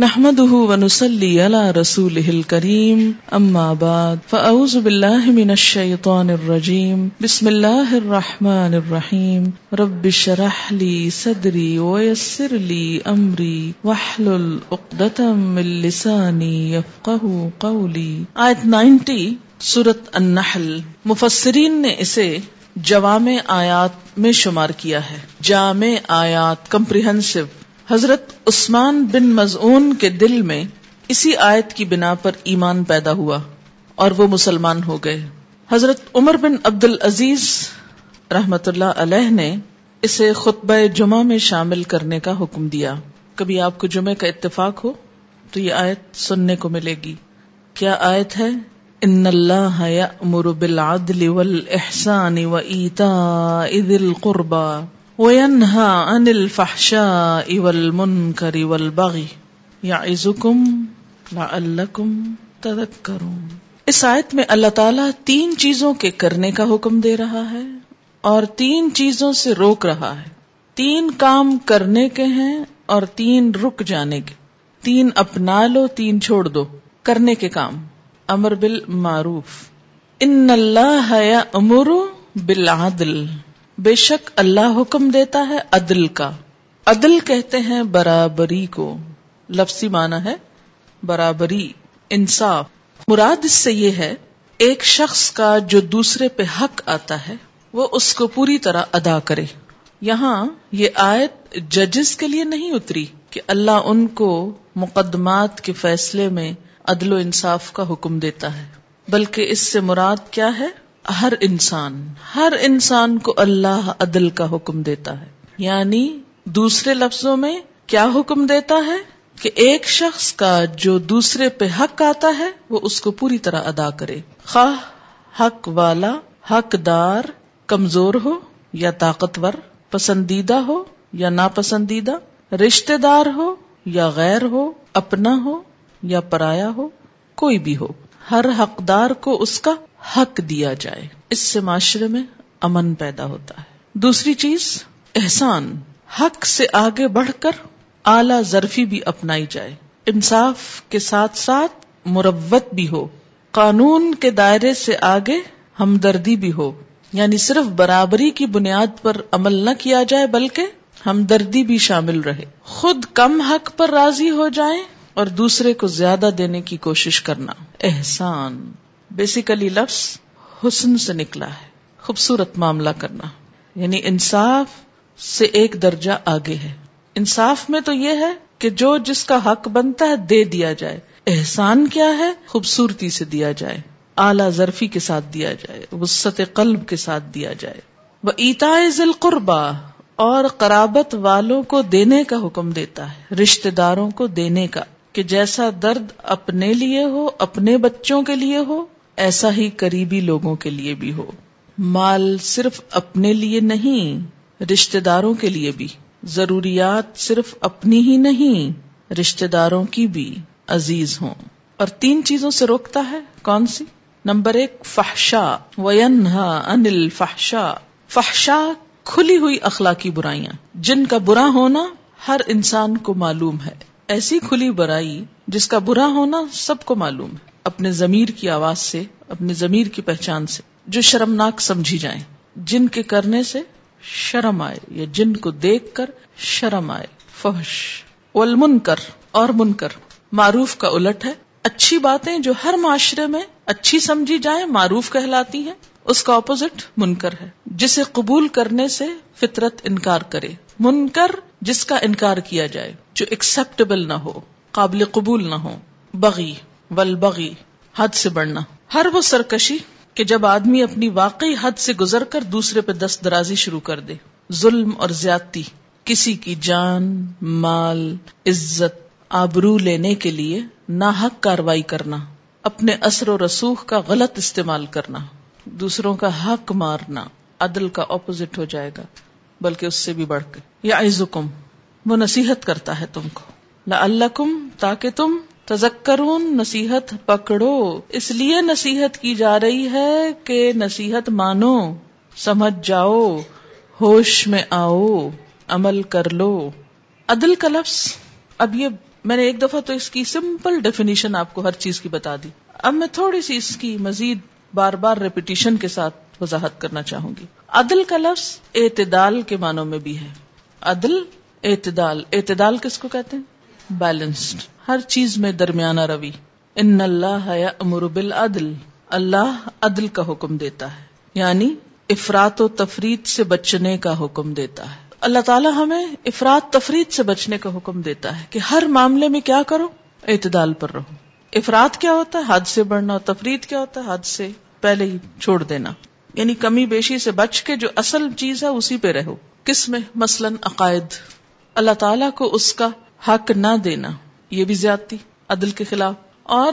نحمده ونصلي على رسوله الكريم. أما بعد، فأعوذ بالله من الشيطان الرجيم. بسم الله الرحمن الرحيم. رب اشرح لي صدري ويسر لي أمري. واحلل عقدة من لساني يفقه قولي. آیت 90 سورت النحل. مفسرین نے اسے جوامع آیات میں شمار کیا ہے۔ جامع آیات کمپریہنسو حضرت عثمان بن مزعون کے دل میں اسی آیت کی بنا پر ایمان پیدا ہوا اور وہ مسلمان ہو گئے۔ حضرت عمر بن عبد العزیز رحمت اللہ علیہ نے اسے خطبہ جمعہ میں شامل کرنے کا حکم دیا۔ کبھی آپ کو جمعے کا اتفاق ہو تو یہ آیت سننے کو ملے گی۔ کیا آیت ہے؟ ان اللہ یأمر بالعدل والاحسان و ذی القربى وَيَنْهَا عَنِ الْفَحْشَاءِ وَالْمُنْكَرِ وَالْبَغِي يَعِزُكُمْ لَعَلَّكُمْ تَذَكَّرُونَ۔ اس آیت میں اللہ تعالیٰ تین چیزوں کے کرنے کا حکم دے رہا ہے اور تین چیزوں سے روک رہا ہے۔ تین کام کرنے کے ہیں اور تین رک جانے کے۔ تین اپنا لو، تین چھوڑ دو۔ کرنے کے کام۔ امر بالمعروف۔ ان اللہ امر بالعدل۔ بے شک اللہ حکم دیتا ہے عدل کا۔ عدل کہتے ہیں برابری کو۔ لفظی معنی ہے برابری، انصاف۔ مراد اس سے یہ ہے، ایک شخص کا جو دوسرے پہ حق آتا ہے، وہ اس کو پوری طرح ادا کرے۔ یہاں یہ آیت ججز کے لیے نہیں اتری کہ اللہ ان کو مقدمات کے فیصلے میں عدل و انصاف کا حکم دیتا ہے، بلکہ اس سے مراد کیا ہے؟ ہر انسان ہر انسان کو اللہ عدل کا حکم دیتا ہے۔ یعنی دوسرے لفظوں میں کیا حکم دیتا ہے؟ کہ ایک شخص کا جو دوسرے پہ حق آتا ہے، وہ اس کو پوری طرح ادا کرے۔ خواہ حق والا حق دار کمزور ہو یا طاقتور، پسندیدہ ہو یا ناپسندیدہ رشتے دار ہو یا غیر ہو، اپنا ہو یا پرایا ہو، کوئی بھی ہو۔ ہر حقدار کو اس کا حق دیا جائے۔ اس سے معاشرے میں امن پیدا ہوتا ہے۔ دوسری چیز، احسان۔ حق سے آگے بڑھ کر اعلی ظرفی بھی اپنائی جائے۔ انصاف کے ساتھ ساتھ مروت بھی ہو۔ قانون کے دائرے سے آگے ہمدردی بھی ہو۔ یعنی صرف برابری کی بنیاد پر عمل نہ کیا جائے، بلکہ ہمدردی بھی شامل رہے۔ خود کم حق پر راضی ہو جائیں اور دوسرے کو زیادہ دینے کی کوشش کرنا۔ احسان۔ بیسیکلی لفظ حسن سے نکلا ہے، خوبصورت معاملہ کرنا۔ یعنی انصاف سے ایک درجہ آگے ہے۔ انصاف میں تو یہ ہے کہ جو جس کا حق بنتا ہے دے دیا جائے۔ احسان کیا ہے؟ خوبصورتی سے دیا جائے۔ اعلی ظرفی کے ساتھ دیا جائے۔ وسط قلب کے ساتھ دیا جائے۔ وہ ایتا ذیل قربا اور قرابت والوں کو دینے کا حکم دیتا ہے۔ رشتے داروں کو دینے کا، کہ جیسا درد اپنے لیے ہو، اپنے بچوں کے لیے ہو ایسا ہی قریبی لوگوں کے لیے بھی ہو۔ مال صرف اپنے لیے نہیں رشتے داروں کے لیے بھی۔ ضروریات صرف اپنی ہی نہیں رشتے داروں کی بھی عزیز ہوں۔ اور تین چیزوں سے روکتا ہے کون سی؟ نمبر ایک فحشا وینہا انل فحشا فحشا کھلی ہوئی اخلاقی برائیاں، جن کا برا ہونا ہر انسان کو معلوم ہے۔ ایسی کھلی برائی جس کا برا ہونا سب کو معلوم ہے، اپنے ضمیر کی آواز سے اپنے ضمیر کی پہچان سے، جو شرمناک سمجھی جائیں۔ جن کے کرنے سے شرم آئے، یا جن کو دیکھ کر شرم آئے۔ فحش۔ والمنکر اور منکر۔ معروف کا الٹ ہے اچھی باتیں جو ہر معاشرے میں اچھی سمجھی جائیں، معروف کہلاتی ہیں، اس کا اپوزٹ منکر ہے۔ جسے قبول کرنے سے فطرت انکار کرے۔ منکر جس کا انکار کیا جائے، جو ایکسپٹیبل نہ ہو، قابل قبول نہ ہو۔ بغی ولبغی حد سے بڑھنا۔ ہر وہ سرکشی کہ جب آدمی اپنی واقعی حد سے گزر کر دوسرے پہ دست درازی شروع کر دے۔ ظلم اور زیادتی، کسی کی جان، مال، عزت آبرو لینے کے لیے ناحق کاروائی کرنا، اپنے اثر و رسوخ کا غلط استعمال کرنا، دوسروں کا حق مارنا عدل کا اپوزٹ ہو جائے گا، بلکہ اس سے بھی بڑھ کے۔ یا عزکم وہ نصیحت کرتا ہے تم کو۔ اللہ تاکہ تم تذکرون، نصیحت پکڑو۔ اس لیے نصیحت کی جا رہی ہے کہ نصیحت مانو، سمجھ جاؤ، ہوش میں آؤ، عمل کر لو۔ عدل کا لفظ اب یہ میں نے ایک دفعہ تو اس کی سمپل ڈیفینیشن آپ کو ہر چیز کی بتا دی۔ اب میں تھوڑی سی اس کی مزید بار بار ریپیٹیشن کے ساتھ وضاحت کرنا چاہوں گی۔ عدل کا لفظ اعتدال کے معنوں میں بھی ہے۔ عدل، اعتدال۔ اعتدال کس کو کہتے ہیں؟ بیلنسڈ ہر چیز میں درمیانہ روی۔ ان اللہ امر بالعدل، اللہ عدل کا حکم دیتا ہے۔ یعنی افراد و تفرید سے بچنے کا حکم دیتا ہے۔ اللہ تعالیٰ ہمیں افراد تفرید سے بچنے کا حکم دیتا ہے کہ ہر معاملے میں کیا کرو؟ اعتدال پر رہو۔ افراد کیا ہوتا ہے؟ حد سے بڑھنا اور تفرید کیا ہوتا ہے؟ حد سے پہلے ہی چھوڑ دینا۔ یعنی کمی بیشی سے بچ کے جو اصل چیز ہے اسی پہ رہو۔ کس میں؟ مثلاً عقائد۔ اللہ تعالیٰ کو اس کا حق نہ دینا، یہ بھی زیادتی، عدل کے خلاف۔ اور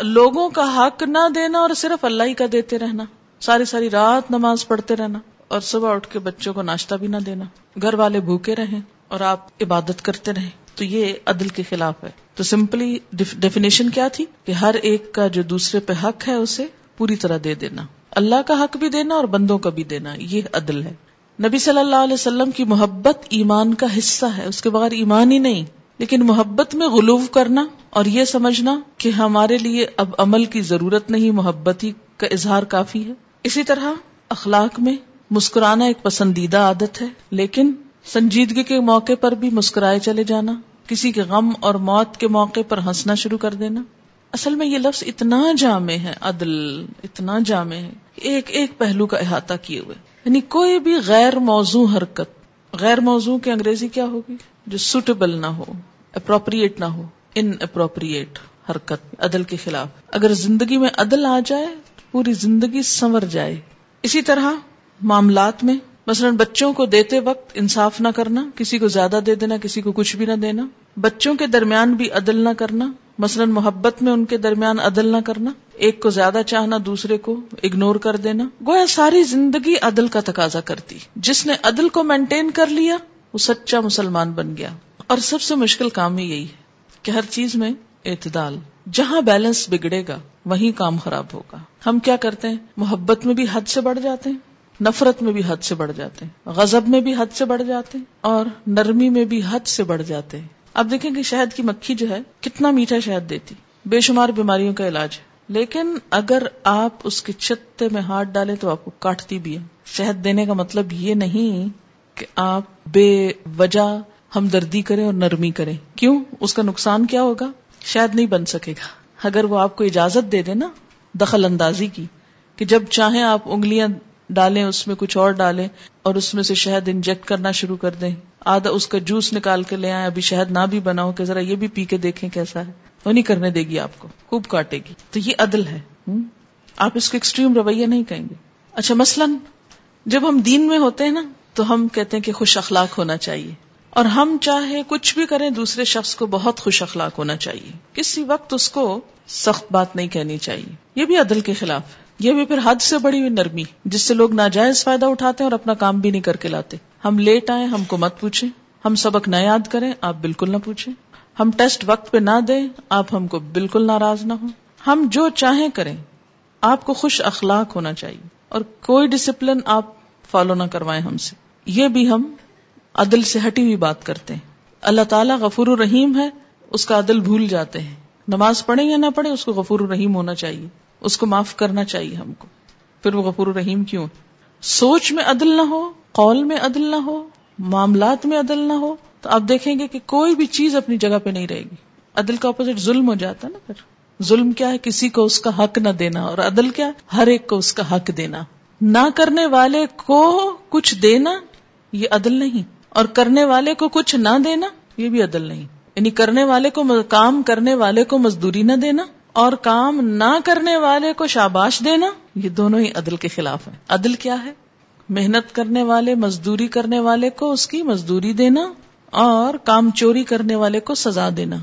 لوگوں کا حق نہ دینا اور صرف اللہ ہی کا دیتے رہنا۔ ساری ساری رات نماز پڑھتے رہنا۔ اور صبح اٹھ کے بچوں کو ناشتہ بھی نہ دینا۔ گھر والے بھوکے رہیں اور آپ عبادت کرتے رہیں۔ تو یہ عدل کے خلاف ہے۔ تو سمپلی ڈیفینیشن کیا تھی؟ کہ ہر ایک کا جو دوسرے پہ حق ہے اسے پوری طرح دے دینا۔ اللہ کا حق بھی دینا اور بندوں کا بھی دینا۔ یہ عدل ہے۔ نبی صلی اللہ علیہ وسلم کی محبت ایمان کا حصہ ہے۔ اس کے بغیر ایمان ہی نہیں۔ لیکن محبت میں غلوف کرنا اور یہ سمجھنا کہ ہمارے لیے اب عمل کی ضرورت نہیں، محبت ہی کا اظہار کافی ہے۔ اسی طرح اخلاق میں مسکرانا ایک پسندیدہ عادت ہے، لیکن سنجیدگی کے موقع پر بھی مسکرائے چلے جانا، کسی کے غم اور موت کے موقع پر ہنسنا شروع کر دینا۔ اصل میں یہ لفظ اتنا جامع ہے، عدل، اتنا جامع ہے ایک ایک پہلو کا احاطہ کیے ہوئے۔ یعنی کوئی بھی غیر موضوع حرکت، غیر موضوع کی انگریزی کیا ہوگی؟ جو سوٹیبل نہ ہو اپروپریٹ نہ ہو ان اپروپریٹ حرکت، عدل کے خلاف۔ اگر زندگی میں عدل آ جائے، پوری زندگی سنور جائے۔ اسی طرح معاملات میں مثلاً بچوں کو دیتے وقت انصاف نہ کرنا، کسی کو زیادہ دے دینا، کسی کو کچھ بھی نہ دینا، بچوں کے درمیان بھی عدل نہ کرنا، مثلاً محبت میں ان کے درمیان عدل نہ کرنا، ایک کو زیادہ چاہنا، دوسرے کو اگنور کر دینا، گویا ساری زندگی عدل کا تقاضا کرتی۔ جس نے عدل کو مینٹین کر لیا، وہ سچا مسلمان بن گیا۔ اور سب سے مشکل کام ہی یہی ہے کہ ہر چیز میں اعتدال۔ جہاں بیلنس بگڑے گا، وہیں کام خراب ہوگا۔ ہم کیا کرتے ہیں؟ محبت میں بھی حد سے بڑھ جاتے ہیں۔ نفرت میں بھی حد سے بڑھ جاتے ہیں غزب میں بھی حد سے بڑھ جاتے ہیں اور نرمی میں بھی حد سے بڑھ جاتے ہیں۔ اب دیکھیں کہ شہد کی مکھی جو ہے، کتنا میٹھا شہد دیتی۔ بے شمار بیماریوں کا علاج ہے۔ لیکن اگر آپ اس کے چتے میں ہاتھ ڈالیں تو آپ کو کاٹتی بھی ہے شہد دینے کا مطلب یہ نہیں کہ آپ بے وجہ ہمدردی کریں اور نرمی کریں۔ کیوں؟ اس کا نقصان کیا ہوگا؟ شاید نہیں بن سکے گا۔ اگر وہ آپ کو اجازت دے دے نا دخل اندازی کی کہ جب چاہیں آپ انگلیاں ڈالیں، اس میں کچھ اور ڈالیں اور اس میں سے شہد انجیکٹ کرنا شروع کر دیں۔ آدھا اس کا جوس نکال کے لے آئے ابھی شہد نہ بھی بناؤ کہ ذرا یہ بھی پی کے دیکھیں کیسا ہے۔ وہ نہیں کرنے دے گی آپ کو، خوب کاٹے گی۔ تو یہ عدل ہے۔ آپ اس کو ایکسٹریم رویہ نہیں کہیں گے۔ اچھا مثلاً جب ہم دین میں ہوتے ہیں نا، تو ہم کہتے ہیں کہ خوش اخلاق ہونا چاہیے۔ اور ہم چاہے کچھ بھی کریں، دوسرے شخص کو بہت خوش اخلاق ہونا چاہیے۔ کسی وقت اس کو سخت بات نہیں کہنی چاہیے۔ یہ بھی عدل کے خلاف ہے۔ یہ بھی پھر حد سے بڑی ہوئی نرمی، جس سے لوگ ناجائز فائدہ اٹھاتے ہیں اور اپنا کام بھی نہیں کر کے لاتے۔ ہم لیٹ آئے ہم کو مت پوچھیں۔ ہم سبق نہ یاد کریں، آپ بالکل نہ پوچھیں۔ ہم ٹیسٹ وقت پہ نہ دیں، آپ ہم کو بالکل ناراض نہ ہو ہم جو چاہیں کریں، آپ کو خوش اخلاق ہونا چاہیے۔ اور کوئی ڈسپلن آپ فالو نہ کروائیں ہم سے۔ یہ بھی ہم عدل سے ہٹی ہوئی بات کرتے ہیں۔ اللہ تعالیٰ غفور الرحیم ہے، اس کا عدل بھول جاتے ہیں۔ نماز پڑھے یا نہ پڑھے اس کو غفور الرحیم ہونا چاہیے۔ اس کو معاف کرنا چاہیے ہم کو۔ پھر وہ غفور الرحیم کیوں؟ سوچ میں عدل نہ ہو، قول میں عدل نہ ہو، معاملات میں عدل نہ ہو، تو آپ دیکھیں گے کہ کوئی بھی چیز اپنی جگہ پہ نہیں رہے گی۔ عدل کا اپوزٹ ظلم ہو جاتا نا پھر۔ ظلم کیا ہے؟ کسی کو اس کا حق نہ دینا۔ اور عدل کیا ہر ایک کو اس کا حق دینا۔ نہ کرنے والے کو کچھ دینا، یہ عدل نہیں۔ اور کرنے والے کو کچھ نہ دینا، یہ بھی عدل نہیں۔ یعنی کرنے والے کو کام کرنے والے کو مزدوری نہ دینا اور کام نہ کرنے والے کو شاباش دینا، یہ دونوں ہی عدل کے خلاف ہے عدل کیا ہے؟ محنت کرنے والے، مزدوری کرنے والے کو اس کی مزدوری دینا اور کام چوری کرنے والے کو سزا دینا۔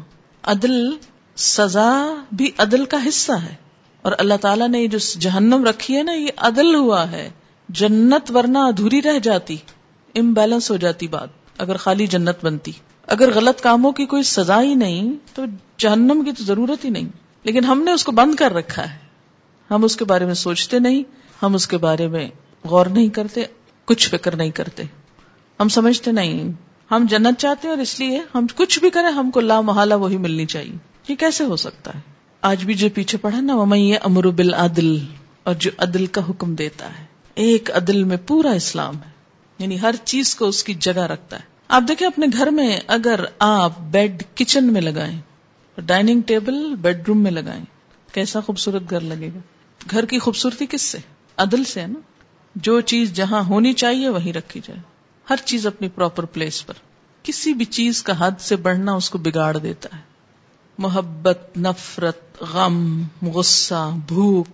عدل، سزا بھی عدل کا حصہ ہے۔ اور اللہ تعالیٰ نے یہ جو جہنم رکھی ہے نا، یہ عدل ہوا ہے۔ جنت ورنہ ادھوری رہ جاتی، امبیلنس ہو جاتی بات، اگر خالی جنت بنتی۔ اگر غلط کاموں کی کوئی سزا ہی نہیں، تو جہنم کی تو ضرورت ہی نہیں۔ لیکن ہم نے اس کو بند کر رکھا ہے۔ ہم اس کے بارے میں سوچتے نہیں، ہم اس کے بارے میں غور نہیں کرتے، کچھ فکر نہیں کرتے۔ ہم سمجھتے نہیں، ہم جنت چاہتے ہیں اور اس لیے ہم کچھ بھی کریں، ہم کو لا محالہ وہی ملنی چاہیے۔ یہ کیسے ہو سکتا ہے؟ آج بھی جو پیچھے پڑھا نا وہ یہ امر بالعدل، اور جو عدل کا حکم دیتا ہے۔ ایک عدل میں پورا اسلام ہے۔ یعنی ہر چیز کو اس کی جگہ رکھتا ہے۔ آپ دیکھیں اپنے گھر میں اگر آپ بیڈ کچن میں لگائیں ڈائننگ ٹیبل بیڈ روم میں لگائیں، کیسا خوبصورت گھر لگے گا؟ گھر کی خوبصورتی کس سے؟ عدل سے ہے نا؟ جو چیز جہاں ہونی چاہیے وہیں رکھی جائے۔ ہر چیز اپنی پراپر پلیس پر۔ کسی بھی چیز کا حد سے بڑھنا اس کو بگاڑ دیتا ہے۔ محبت، نفرت، غم، غصہ، بھوک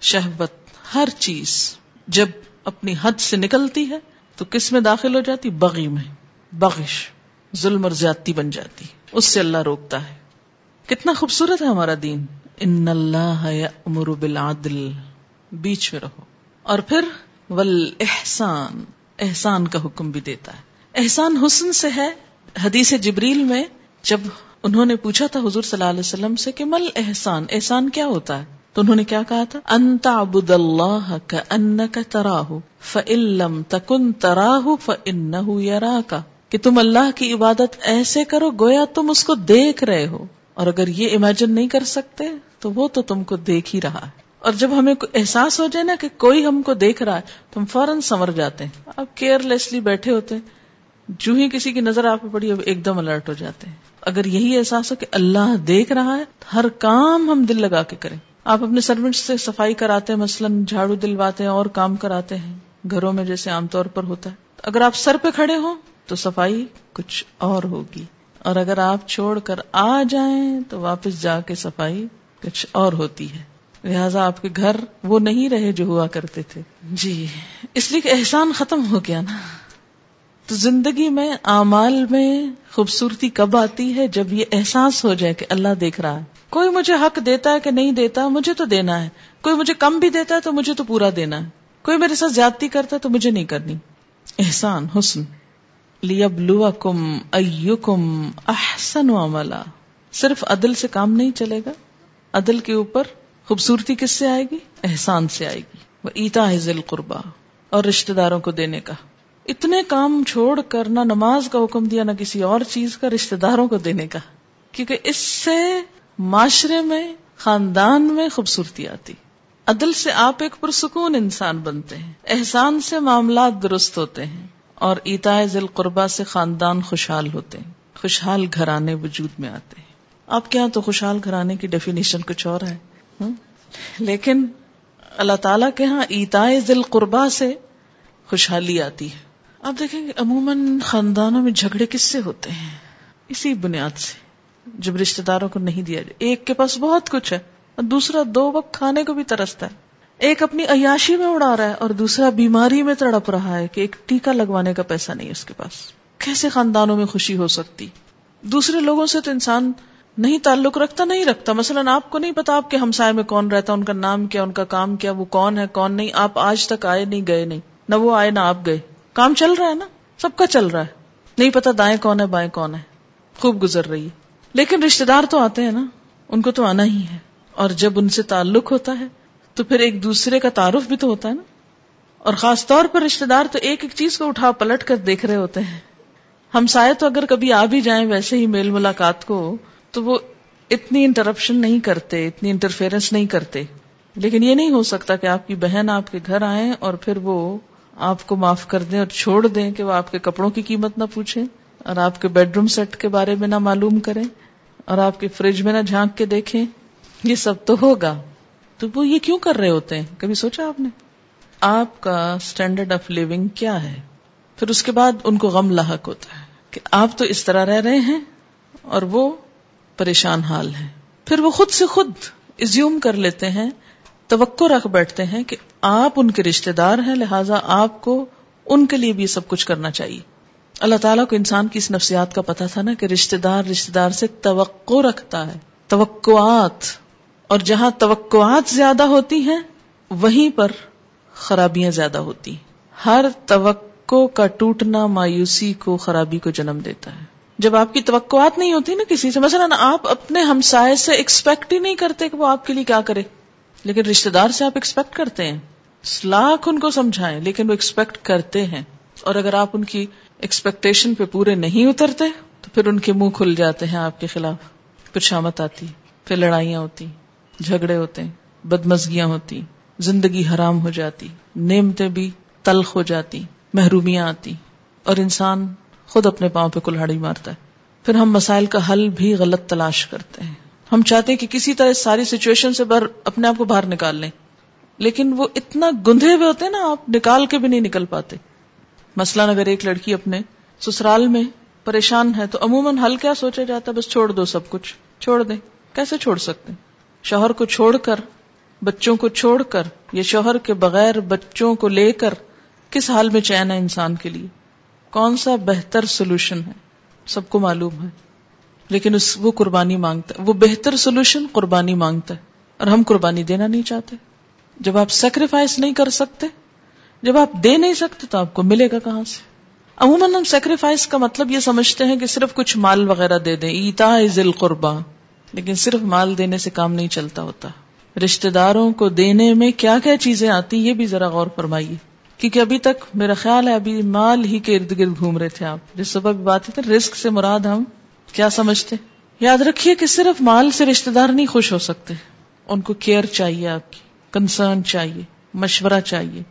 شہبت ہر چیز جب اپنی حد سے نکلتی ہے تو کس میں داخل ہو جاتی، بغی میں۔ بغش ظلم اور زیادتی بن جاتی۔ اس سے اللہ روکتا ہے۔ کتنا خوبصورت ہے ہمارا دین۔ ان اللہ امر بالعدل۔ بیچ میں رہو۔ اور پھر ول احسان احسان کا حکم بھی دیتا ہے۔ احسان حسن سے ہے۔ حدیث جبریل میں جب انہوں نے پوچھا تھا حضور صلی اللہ علیہ وسلم سے کہ مل احسان احسان کیا ہوتا ہے؟ تو انہوں نے کیا کہا تھا؟ انت ابود اللہ کا ان کا تراہ فلم تکن تراہ فن یرا کا کہ تم اللہ کی عبادت ایسے کرو گویا تم اس کو دیکھ رہے ہو۔ اور اگر یہ امیجن نہیں کر سکتے، تو وہ تو تم کو دیکھ ہی رہا ہے۔ اور جب ہمیں احساس ہو جائے نا کہ کوئی ہم کو دیکھ رہا ہے، تو ہم فوراً سمر جاتے ہیں۔ اب کیئر لیسلی بیٹھے ہوتے ہیں۔ جو ہی کسی کی نظر آپ پڑی اب ایک دم الرٹ ہو جاتے ہیں۔ اگر یہی احساس ہو کہ اللہ دیکھ رہا ہے ہر کام ہم دل لگا کے کریں۔ آپ اپنے سروینٹ سے صفائی کراتے ہیں، مثلاً جھاڑو دلواتے ہیں اور کام کراتے ہیں۔ گھروں میں جیسے عام طور پر ہوتا ہے۔ اگر آپ سر پہ کھڑے ہوں تو صفائی کچھ اور ہوگی۔ اور اگر آپ چھوڑ کر آ جائیں تو واپس جا کے صفائی کچھ اور ہوتی ہے۔ لہذا آپ کے گھر وہ نہیں رہے جو ہوا کرتے تھے۔ جی۔ اس لیے کہ احسان ختم ہو گیا نا۔ تو زندگی میں اعمال میں خوبصورتی کب آتی ہے؟ جب یہ احساس ہو جائے کہ اللہ دیکھ رہا ہے۔ کوئی مجھے حق دیتا ہے کہ نہیں دیتا؟ مجھے تو دینا ہے۔ کوئی مجھے کم بھی دیتا ہے تو مجھے تو پورا دینا ہے۔ کوئی میرے ساتھ زیادتی کرتا ہے تو مجھے نہیں کرنی۔ احسان حسن۔ لیا کم کم احسن عملہ صرف عدل سے کام نہیں چلے گا عدل کے اوپر خوبصورتی کس سے آئے گی؟ احسان سے آئے گی۔ وہ ایتا ذل قربا اور رشتے داروں کو دینے کا۔ اتنے کام چھوڑ کر نہ نماز کا حکم دیا نہ کسی اور چیز کا رشتے داروں کو دینے کا۔ کیونکہ اس سے معاشرے میں، خاندان میں خوبصورتی آتی۔ عدل سے آپ ایک پرسکون انسان بنتے ہیں۔ احسان سے معاملات درست ہوتے ہیں۔ اور ایتا ذل قربا سے خاندان خوشحال ہوتے ہیں۔ خوشحال گھرانے وجود میں آتے ہیں۔ آپ کیا تو خوشحال گھرانے کی ڈیفینیشن کچھ اور ہے؟ لیکن اللہ تعالی کے ہاں ایتا ذل قربا سے خوشحالی آتی ہے۔ آپ دیکھیں گے عموماً خاندانوں میں جھگڑے کس سے ہوتے ہیں؟ اسی بنیاد سے، جب رشتے داروں کو نہیں دیا جائے۔ ایک کے پاس بہت کچھ ہے اور دوسرا دو وقت کھانے کو بھی ترستا ہے۔ ایک اپنی عیاشی میں اڑا رہا ہے اور دوسرا بیماری میں تڑپ رہا ہے کہ ایک ٹیکا لگوانے کا پیسہ نہیں اس کے پاس۔ کیسے خاندانوں میں خوشی ہو سکتی؟ دوسرے لوگوں سے تو انسان نہیں تعلق رکھتا، نہیں رکھتا۔ مثلا آپ کو نہیں پتا آپ کے ہمسائے میں کون رہتا ان کا نام کیا، ان کا کام کیا، وہ کون ہے، کون نہیں؟ آپ آج تک آئے نہیں، گئے نہیں۔ نہ وہ آئے، نہ آپ گئے۔ کام چل رہا ہے نا؟ سب کا چل رہا ہے۔ نہیں پتا دائیں کون ہے، بائیں کون ہے۔ خوب گزر رہی ہے۔ لیکن رشتے دار تو آتے ہیں نا، ان کو تو آنا ہی ہے۔ اور جب ان سے تعلق ہوتا ہے تو پھر ایک دوسرے کا تعارف بھی تو ہوتا ہے نا؟ اور خاص طور پر رشتے دار تو ایک ایک چیز کو اٹھا پلٹ کر دیکھ رہے ہوتے ہیں۔ ہم سائے تو اگر کبھی آ بھی جائیں ویسے ہی میل ملاقات کو، تو وہ اتنی انٹرپشن نہیں کرتے، اتنی انٹرفیئرنس نہیں کرتے۔ لیکن یہ نہیں ہو سکتا کہ آپ کی بہن آپ کے گھر آئے اور پھر وہ آپ کو معاف کر دیں اور چھوڑ دیں کہ وہ آپ کے کپڑوں کی قیمت نہ پوچھیں اور آپ کے بیڈ روم سیٹ کے بارے میں نہ معلوم کریں اور آپ کے فریج میں نہ جھانک کے دیکھیں۔ یہ سب تو ہوگا۔ تو وہ یہ کیوں کر رہے ہوتے ہیں؟ کبھی سوچا آپ نے؟ آپ کا اسٹینڈرڈ آف لیونگ کیا ہے؟ پھر اس کے بعد ان کو غم لاحق ہوتا ہے کہ آپ تو اس طرح رہ رہے ہیں اور وہ پریشان حال ہے پھر وہ خود سے خود ازیوم کر لیتے ہیں، توقع رکھ بیٹھتے ہیں کہ آپ ان کے رشتے دار ہیں، لہٰذا آپ کو ان کے لیے بھی سب کچھ کرنا چاہیے۔ اللہ تعالیٰ کو انسان کی اس نفسیات کا پتا تھا نا کہ رشتے دار رشتے دار سے توقع رکھتا ہے، توقعات۔ اور جہاں توقعات زیادہ ہوتی ہیں، وہیں پر خرابیاں زیادہ ہوتی ہر توقع کا ٹوٹنا مایوسی کو، خرابی کو جنم دیتا ہے۔ جب آپ کی توقعات نہیں ہوتی نا کسی سے، مثلا آپ اپنے ہمسائے سے ایکسپیکٹ ہی نہیں کرتے کہ وہ آپ کے لیے کیا کرے۔ لیکن رشتے دار سے آپ ایکسپیکٹ کرتے ہیں۔ لاکھ ان کو سمجھائیں، لیکن وہ ایکسپیکٹ کرتے ہیں۔ اور اگر آپ ان کی ایکسپیکٹیشن پہ پورے نہیں اترتے، تو پھر ان کے منہ کھل جاتے ہیں آپ کے خلاف۔ پھر شامت آتی، پھر لڑائیاں ہوتی۔ جھگڑے ہوتے ہیں، بدمزگیاں ہوتی، زندگی حرام ہو جاتی، نعمتیں بھی تلخ ہو جاتی، محرومیاں آتی، اور انسان خود اپنے پاؤں پہ کلاڑی مارتا ہے۔ پھر ہم مسائل کا حل بھی غلط تلاش کرتے ہیں۔ ہم چاہتے ہیں کہ کسی طرح ساری سچویشن سے بر اپنے آپ کو باہر نکال لیں۔ لیکن وہ اتنا گندے ہوئے ہوتے ہیں نا آپ، نکال کے بھی نہیں نکل پاتے۔ مثلاً اگر ایک لڑکی اپنے سسرال میں پریشان ہے تو عموماً حل کیا سوچا جاتا ہے؟ بس چھوڑ دو سب کچھ، چھوڑ دیں۔ کیسے چھوڑ سکتے؟ شوہر کو چھوڑ کر، بچوں کو چھوڑ کر، یا شوہر کے بغیر بچوں کو لے کر، کس حال میں چین ہے انسان کے لیے؟ کون سا بہتر سولوشن ہے؟ سب کو معلوم ہے۔ لیکن اس، وہ قربانی مانگتا ہے وہ بہتر سولوشن قربانی مانگتا ہے۔ اور ہم قربانی دینا نہیں چاہتے۔ جب آپ سیکریفائس نہیں کر سکتے، جب آپ دے نہیں سکتے تو آپ کو ملے گا کہاں سے؟ عموماً ہم سیکریفائس کا مطلب یہ سمجھتے ہیں کہ صرف کچھ مال وغیرہ دے دیں۔ ایتا ذل قربا لیکن صرف مال دینے سے کام نہیں چلتا ہوتا۔ رشتے داروں کو دینے میں کیا کیا چیزیں آتی یہ بھی ذرا غور فرمائیے۔ کیونکہ ابھی تک میرا خیال ہے ابھی مال ہی کے ارد گرد گھوم رہے تھے آپ۔ جس صبح بھی بات تھی رسک سے مراد ہم کیا سمجھتے؟ یاد رکھیے کہ صرف مال سے رشتے دار نہیں خوش ہو سکتے۔ ان کو کیئر چاہیے آپ کی، کنسرن چاہیے، مشورہ چاہیے،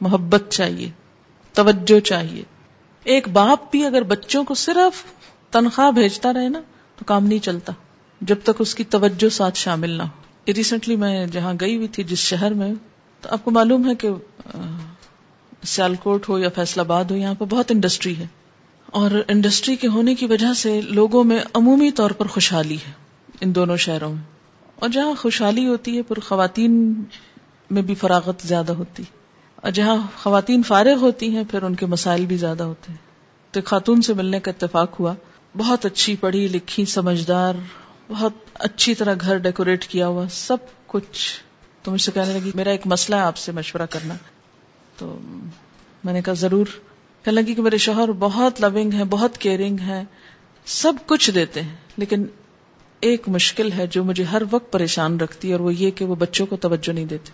محبت چاہیے، توجہ چاہیے۔ ایک باپ بھی اگر بچوں کو صرف تنخواہ بھیجتا رہے نا، تو کام نہیں چلتا۔ جب تک اس کی توجہ ساتھ شامل نہ ہو۔ ریسنٹلی میں جہاں گئی ہوئی تھی جس شہر میں، تو آپ کو معلوم ہے کہ سیالکوٹ ہو یا فیصلہ آباد ہو، یہاں پہ بہت انڈسٹری ہے۔ اور انڈسٹری کے ہونے کی وجہ سے لوگوں میں عمومی طور پر خوشحالی ہے ان دونوں شہروں میں۔ اور جہاں خوشحالی ہوتی ہے پھر خواتین میں بھی فراغت زیادہ ہوتی۔ اور جہاں خواتین فارغ ہوتی ہیں، پھر ان کے مسائل بھی زیادہ ہوتے ہیں۔ تو خاتون سے ملنے کا اتفاق ہوا۔ بہت اچھی پڑھی لکھی، سمجھدار بہت اچھی طرح گھر ڈیکوریٹ کیا ہوا، سب کچھ۔ تو مجھ سے کہنے لگی، میرا ایک مسئلہ ہے آپ سے مشورہ کرنا۔ تو میں نے کہا، ضرور۔ کہنے لگی کہ میرے شوہر بہت لونگ ہے بہت کیئرنگ ہے سب کچھ دیتے ہیں۔ لیکن ایک مشکل ہے جو مجھے ہر وقت پریشان رکھتی ہے، اور وہ یہ کہ وہ بچوں کو توجہ نہیں دیتے۔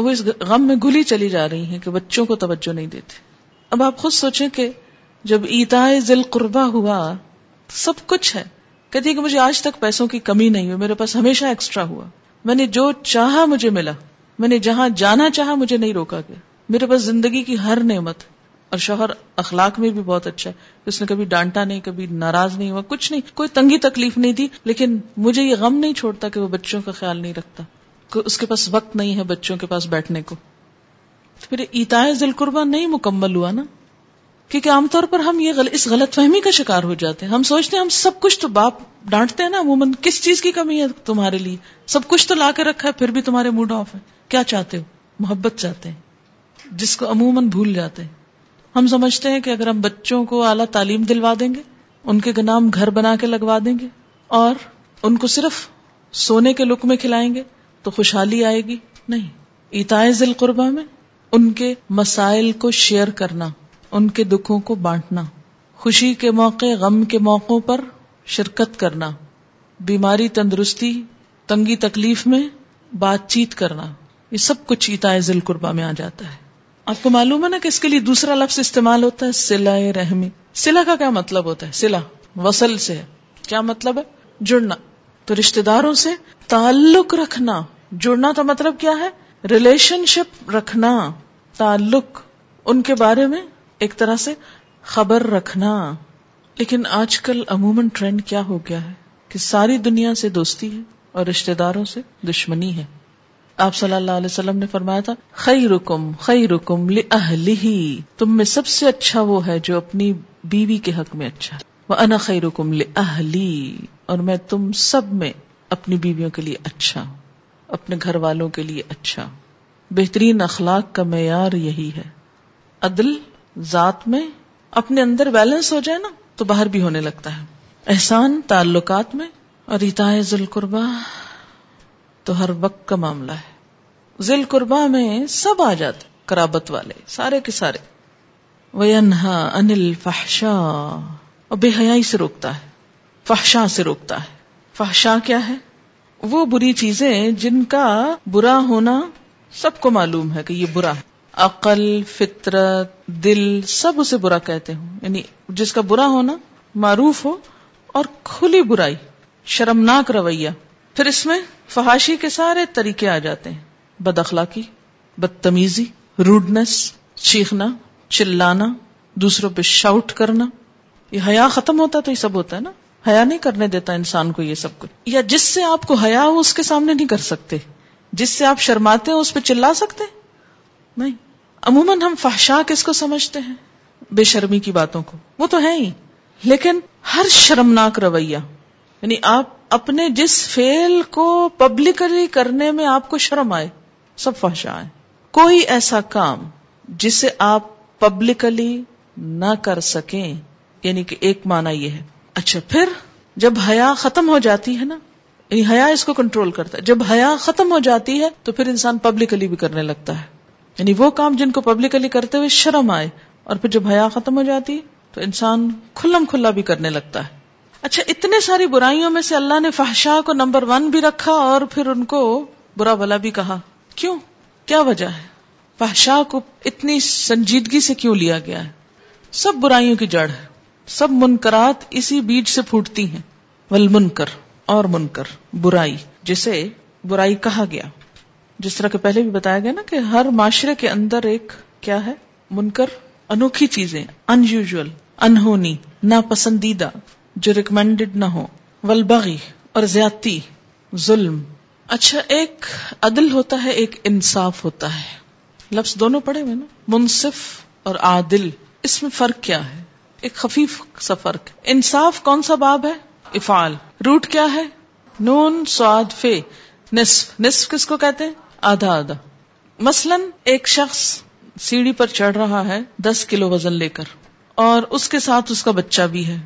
وہ اس غم میں گلی چلی جا رہی ہیں کہ بچوں کو توجہ نہیں دیتے۔ اب آپ خود سوچیں کہ جب ایتا ذل قربا ہوا سب کچھ ہے۔ کہتی ہے کہ مجھے آج تک پیسوں کی کمی نہیں ہوئی، میرے پاس ہمیشہ ایکسٹرا ہوا۔ میں نے جو چاہا مجھے ملا۔ میں نے جہاں جانا چاہا، مجھے نہیں روکا گیا۔ میرے پاس زندگی کی ہر نعمت، اور شوہر اخلاق میں بھی بہت اچھا ہے۔ اس نے کبھی ڈانٹا نہیں، کبھی ناراض نہیں ہوا، کچھ نہیں۔ کوئی تنگی تکلیف نہیں دی، لیکن مجھے یہ غم نہیں چھوڑتا کہ وہ بچوں کا خیال نہیں رکھتا اس کے پاس وقت نہیں ہے بچوں کے پاس بیٹھنے کو۔ پھر ایتا ذل قربان نہیں مکمل ہوا نا؟ کیونکہ عام طور پر ہم یہ اس غلط فہمی کا شکار ہو جاتے ہیں۔ ہم سوچتے ہیں ہم سب کچھ تو باپ ڈانٹتے ہیں نا، عموماً کس چیز کی کمی ہے تمہارے لیے؟ سب کچھ تو لا کے رکھا ہے، پھر بھی تمہارے موڈ آف ہے کیا چاہتے ہو؟ محبت چاہتے ہیں، جس کو عموماً بھول جاتے ہیں۔ ہم سمجھتے ہیں کہ اگر ہم بچوں کو اعلیٰ تعلیم دلوا دیں گے، ان کے نام گھر بنا کے لگوا دیں گے، اور ان کو صرف سونے کے لک میں کھلائیں گے، تو خوشحالی آئے گی؟ نہیں۔ ایتائے ذل قربا میں ان کے مسائل کو شیئر کرنا۔ ان کے دکھوں کو بانٹنا، خوشی کے موقع، غم کے موقعوں پر شرکت کرنا، بیماری تندرستی، تنگی تکلیف میں بات چیت کرنا، یہ سب کچھ ایتائے ذل قربا میں آ جاتا ہے۔ آپ کو معلوم ہے نا کہ اس کے لیے دوسرا لفظ استعمال ہوتا ہے سلا رحمی۔ سلا کا کیا مطلب ہوتا ہے؟ سلا وصل سے۔ کیا مطلب ہے؟ جڑنا۔ تو رشتے داروں سے تعلق رکھنا۔ جڑنا تو مطلب کیا ہے؟ ریلیشن شپ رکھنا، تعلق۔ ان کے بارے میں ایک طرح سے خبر رکھنا۔ لیکن آج کل عموماً ٹرینڈ کیا ہو گیا ہے کہ ساری دنیا سے دوستی ہے اور رشتے داروں سے دشمنی ہے۔ آپ صلی اللہ علیہ وسلم نے فرمایا تھا خی رکم خی رکم ہی تم میں سب سے اچھا وہ ہے جو اپنی بیوی کے حق میں اچھا وہ انا خی رکم لہلی اور میں تم سب میں اپنی بیویوں کے لیے اچھا ہوں، اپنے گھر والوں کے لیے اچھا بہترین اخلاق کا معیار یہی ہے۔ عدل ذات میں اپنے اندر بیلنس ہو جائے نا، تو باہر بھی ہونے لگتا ہے۔ احسان تعلقات میں اور ریتا ذل قربا تو ہر وقت کا معاملہ ہے۔ ذل قربا میں سب آ جاتے کرابت والے، سارے کے سارے۔ وہ انہا انل فحشا اور بے حیائی سے روکتا ہے فحشا سے روکتا ہے۔ فحشا کیا ہے؟ وہ بری چیزیں جن کا برا ہونا سب کو معلوم ہے کہ یہ برا ہے۔ عقل، فطرت، دل، سب اسے برا کہتے ہوں۔ یعنی جس کا برا ہونا معروف ہو اور کھلی برائی، شرمناک رویہ۔ پھر اس میں فحاشی کے سارے طریقے آ جاتے ہیں۔ بد اخلاقی، بدتمیزی روڈنس چیخنا، چلانا، دوسروں پہ شاؤٹ کرنا۔ یہ حیا ختم ہوتا تو یہ سب ہوتا ہے نا۔ حیا نہیں کرنے دیتا انسان کو یہ سب کچھ۔ یا جس سے آپ کو حیا ہو اس کے سامنے نہیں کر سکتے۔ جس سے آپ شرماتے ہو اس پہ چلا سکتے۔ نہیں۔ عموماً ہم فحشا کس کو سمجھتے ہیں؟ بے شرمی کی باتوں کو۔ وہ تو ہے ہی۔ لیکن ہر شرمناک رویہ یعنی آپ اپنے جس فیل کو پبلکلی کرنے میں آپ کو شرم آئے، سب فحشا ہے کوئی ایسا کام جسے آپ پبلکلی نہ کر سکیں یعنی کہ ایک معنی یہ ہے۔ اچھا پھر جب حیا ختم ہو جاتی ہے نا یعنی حیا اس کو کنٹرول کرتا ہے۔ جب حیا ختم ہو جاتی ہے تو پھر انسان پبلکلی بھی کرنے لگتا ہے۔ یعنی وہ کام جن کو پبلکلی کرتے ہوئے شرم آئے اور پھر جب حیا ختم ہو جاتی تو انسان کھلم کھلا بھی کرنے لگتا ہے۔ اچھا اتنے ساری برائیوں میں سے اللہ نے فحشا کو نمبر ون بھی رکھا اور پھر ان کو برا بلا بھی کہا۔ کیوں؟ کیا وجہ ہے؟ فحشا کو اتنی سنجیدگی سے کیوں لیا گیا ہے؟ سب برائیوں کی جڑ ہے۔ سب منکرات اسی بیج سے پھوٹتی ہیں۔ ول منکر اور منکر، برائی، جسے برائی کہا گیا۔ جس طرح کے پہلے بھی بتایا گیا نا کہ ہر معاشرے کے اندر ایک کیا ہے؟ منکر، انوکھی چیزیں ان یوژل انہونی، ناپسندیدہ، جو ریکمینڈیڈ نہ ہو ولبغی اور زیادتی، ظلم۔ اچھا ایک عدل ہوتا ہے، ایک انصاف ہوتا ہے۔ لفظ دونوں پڑھے ہوئے نا؟ منصف اور عادل۔ اس میں فرق کیا ہے؟ ایک خفیف سا فرق۔ انصاف کون سا باب ہے؟ افعال۔ روٹ کیا ہے؟ نون، سواد، فے۔ نصف۔ نصف کس کو کہتے ہیں؟ آدھا آدھا۔ مثلا ایک شخص سیڑھی پر چڑھ رہا ہے دس کلو وزن لے کر، اور اس کے ساتھ اس کا بچہ بھی ہے،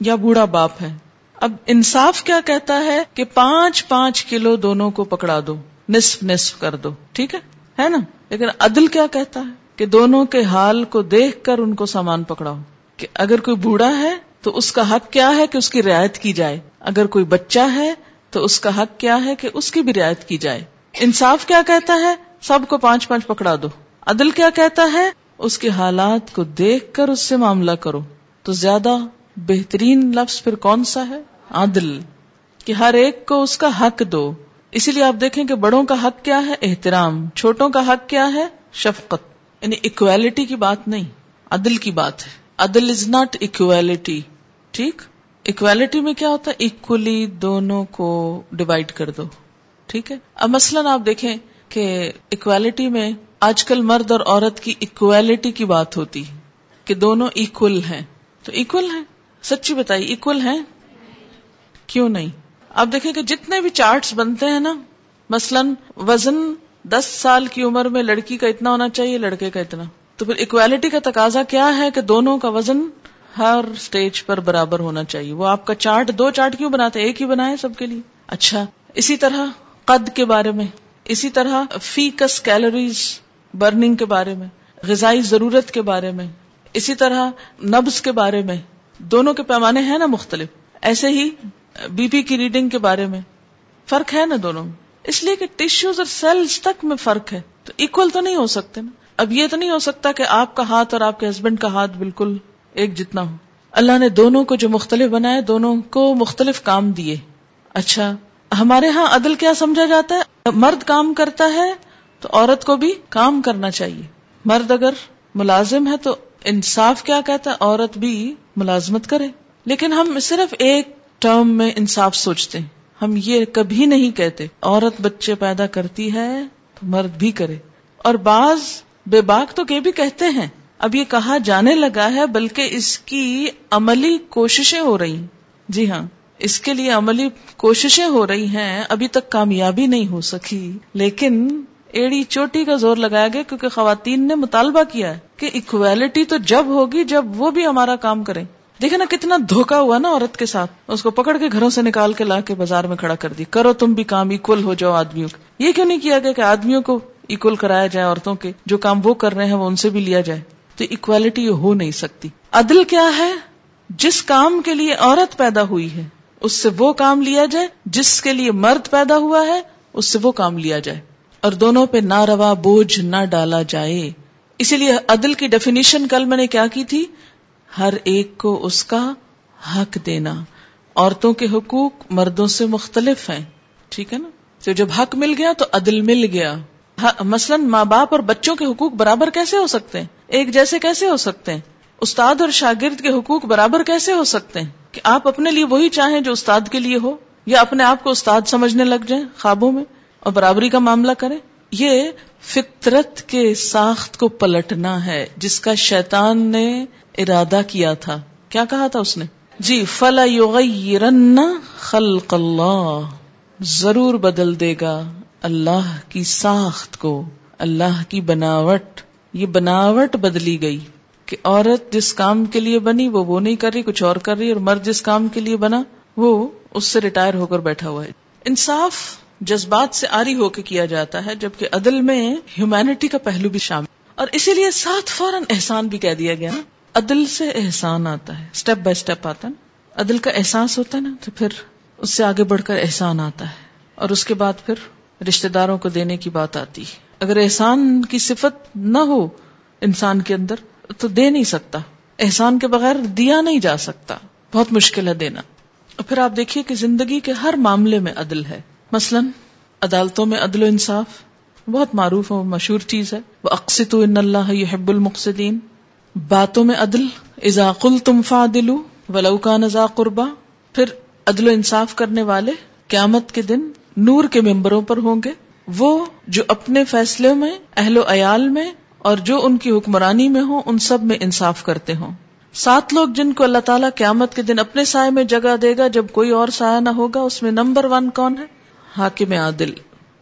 یا بوڑھا باپ ہے۔ اب انصاف کیا کہتا ہے کہ پانچ پانچ کلو دونوں کو پکڑا دو، نصف نصف کر دو، ٹھیک ہے؟ ہے نا؟ لیکن عدل کیا کہتا ہے؟ کہ دونوں کے حال کو دیکھ کر ان کو سامان پکڑاؤ۔ کہ اگر کوئی بوڑھا ہے تو اس کا حق کیا ہے کہ اس کی رعایت کی جائے؟ اگر کوئی بچہ ہے تو اس کا حق کیا ہے کہ اس کی بھی رعایت کی جائے؟ انصاف کیا کہتا ہے؟ سب کو پانچ پانچ پکڑا دو۔ عدل کیا کہتا ہے؟ اس کے حالات کو دیکھ کر اس سے معاملہ کرو۔ تو زیادہ بہترین لفظ پھر کون سا ہے؟ عدل۔ کہ ہر ایک کو اس کا حق دو۔ اسی لیے آپ دیکھیں کہ بڑوں کا حق کیا ہے؟ احترام۔ چھوٹوں کا حق کیا ہے؟ شفقت۔ یعنی اکویلٹی کی بات نہیں، عدل کی بات ہے۔ عدل از ناٹ اکویلٹی ٹھیک؟ اکویلٹی میں کیا ہوتا ہے؟ اکولی دونوں کو ڈیوائڈ کر دو۔ ٹھیک ہے؟ اب مثلاً آپ دیکھیں کہ اکویلٹی میں آج کل مرد اور عورت کی اکویلٹی کی بات ہوتی کہ دونوں اکول ہیں۔ تو اکول ہیں؟ سچی بتائی اکول ہیں؟ کیوں نہیں؟ آپ دیکھیں کہ جتنے بھی چارٹس بنتے ہیں نا، مثلاً وزن دس سال کی عمر میں لڑکی کا اتنا ہونا چاہیے، لڑکے کا اتنا۔ تو پھر اکویلٹی کا تقاضا کیا ہے کہ دونوں کا وزن ہر اسٹیج پر برابر ہونا چاہیے۔ وہ آپ کا چارٹ دو چارٹ کیوں بناتے ایک ہی بنائے سب کے لیے۔ اچھا اسی طرح قد کے بارے میں، اسی طرح فیکس کیلوریز برننگ کے بارے میں، غذائی ضرورت کے بارے میں، اسی طرح نبز کے بارے میں، دونوں کے پیمانے ہیں نا مختلف۔ ایسے ہی بی پی کی ریڈنگ کے بارے میں فرق ہے نا دونوں میں۔ اس لیے کہ ٹیشوز اور سیلز تک میں فرق ہے، تو اکول تو نہیں ہو سکتے نا۔ اب یہ تو نہیں ہو سکتا کہ آپ کا ہاتھ اور آپ کے ہسبینڈ کا ہاتھ بالکل ایک جتنا ہو۔ اللہ نے دونوں کو جو مختلف بنائے، دونوں کو مختلف کام دیے۔ اچھا ہمارے ہاں عدل کیا سمجھا جاتا ہے؟ مرد کام کرتا ہے تو عورت کو بھی کام کرنا چاہیے۔ مرد اگر ملازم ہے تو انصاف کیا کہتا ہے؟ عورت بھی ملازمت کرے۔ لیکن ہم صرف ایک ٹرم میں انصاف سوچتے ہیں۔ ہم یہ کبھی نہیں کہتے۔ عورت بچے پیدا کرتی ہے تو مرد بھی کرے۔ اور بعض بے باک تو کہ بھی کہتے ہیں۔ اب یہ کہا جانے لگا ہے بلکہ اس کی عملی کوششیں ہو رہی جی ہاں۔ اس کے لیے عملی کوششیں ہو رہی ہیں، ابھی تک کامیابی نہیں ہو سکی۔ لیکن ایڑی چوٹی کا زور لگایا گیا کیونکہ خواتین نے مطالبہ کیا ہے کہ اکویلٹی تو جب ہوگی جب وہ بھی ہمارا کام کریں۔ دیکھے نا کتنا دھوکا ہوا نا عورت کے ساتھ۔ اس کو پکڑ کے گھروں سے نکال کے لا کے بازار میں کھڑا کر دی۔ کرو تم بھی کام اکول ہو جاؤ آدمیوں کا یہ کیوں نہیں کیا گیا کہ آدمیوں کو اکول کرایا جائے، عورتوں کے جو کام وہ کر رہے ہیں وہ ان سے بھی لیا جائے؟ تو اکوالٹی ہو نہیں سکتی۔ عدل کیا ہے؟ جس کام کے لیے عورت پیدا ہوئی ہے۔ اس سے وہ کام لیا جائے جس کے لیے مرد پیدا ہوا ہے، اس سے وہ کام لیا جائے۔ اور دونوں پہ نہ روا بوجھ نہ ڈالا جائے۔ اسی لیے عدل کی ڈیفینیشن کل میں نے کیا کی تھی؟ ہر ایک کو اس کا حق دینا۔ عورتوں کے حقوق مردوں سے مختلف ہیں۔ ٹھیک ہے نا؟ تو جب حق مل گیا تو عدل مل گیا۔ ہاں، مثلا ماں باپ اور بچوں کے حقوق برابر کیسے ہو سکتے ہیں؟ ایک جیسے کیسے ہو سکتے ہیں؟ استاد اور شاگرد کے حقوق برابر کیسے ہو سکتے ہیں؟ کہ آپ اپنے لیے وہی چاہیں جو استاد کے لیے ہو، یا اپنے آپ کو استاد سمجھنے لگ جائیں خوابوں میں اور برابری کا معاملہ کریں؟ یہ فطرت کے ساخت کو پلٹنا ہے، جس کا شیطان نے ارادہ کیا تھا۔ کیا کہا تھا اس نے؟ جی فلا یغیرن خلق اللہ ضرور بدل دے گا اللہ کی ساخت کو، اللہ کی بناوٹ۔ یہ بناوٹ بدلی گئی۔ کہ عورت جس کام کے لیے بنی وہ وہ نہیں کر رہی، کچھ اور کر رہی، اور مرد جس کام کے لیے بنا وہ اس سے ریٹائر ہو کر بیٹھا ہوا ہے۔ انصاف جذبات سے آری ہو کے کیا جاتا ہے، جبکہ عدل میں ہیومینٹی کا پہلو بھی شامل اور اسی لیے ساتھ فوراً احسان بھی کہہ دیا گیا نا۔ عدل سے احسان آتا ہے اسٹیپ بائی اسٹیپ آتا ہے۔ عدل کا احساس ہوتا ہے نا، تو پھر اس سے آگے بڑھ کر احسان آتا ہے۔ اور اس کے بعد پھر رشتے داروں کو دینے کی بات آتی ہے۔ اگر احسان کی صفت نہ ہو انسان کے اندر تو دے نہیں سکتا۔ احسان کے بغیر دیا نہیں جا سکتا۔ بہت مشکل ہے دینا۔ اور پھر آپ دیکھیے کہ زندگی کے ہر معاملے میں عدل ہے۔ مثلا، عدالتوں میں عدل و انصاف۔ بہت معروف اور مشہور چیز ہے۔ وہ اقسط ان اللہ حب المقصدین باتوں میں عدل کل تم فا دلو ولو کا نزا قربا پھر عدل و انصاف کرنے والے قیامت کے دن نور کے ممبروں پر ہوں گے۔ وہ جو اپنے فیصلے میں، اہل و عیال میں اور جو ان کی حکمرانی میں ہوں، ان سب میں انصاف کرتے ہوں۔ سات لوگ جن کو اللہ تعالیٰ قیامت کے دن اپنے سائے میں جگہ دے گا، جب کوئی اور سایہ نہ ہوگا، اس میں نمبر ون کون ہے؟ حاکم عادل۔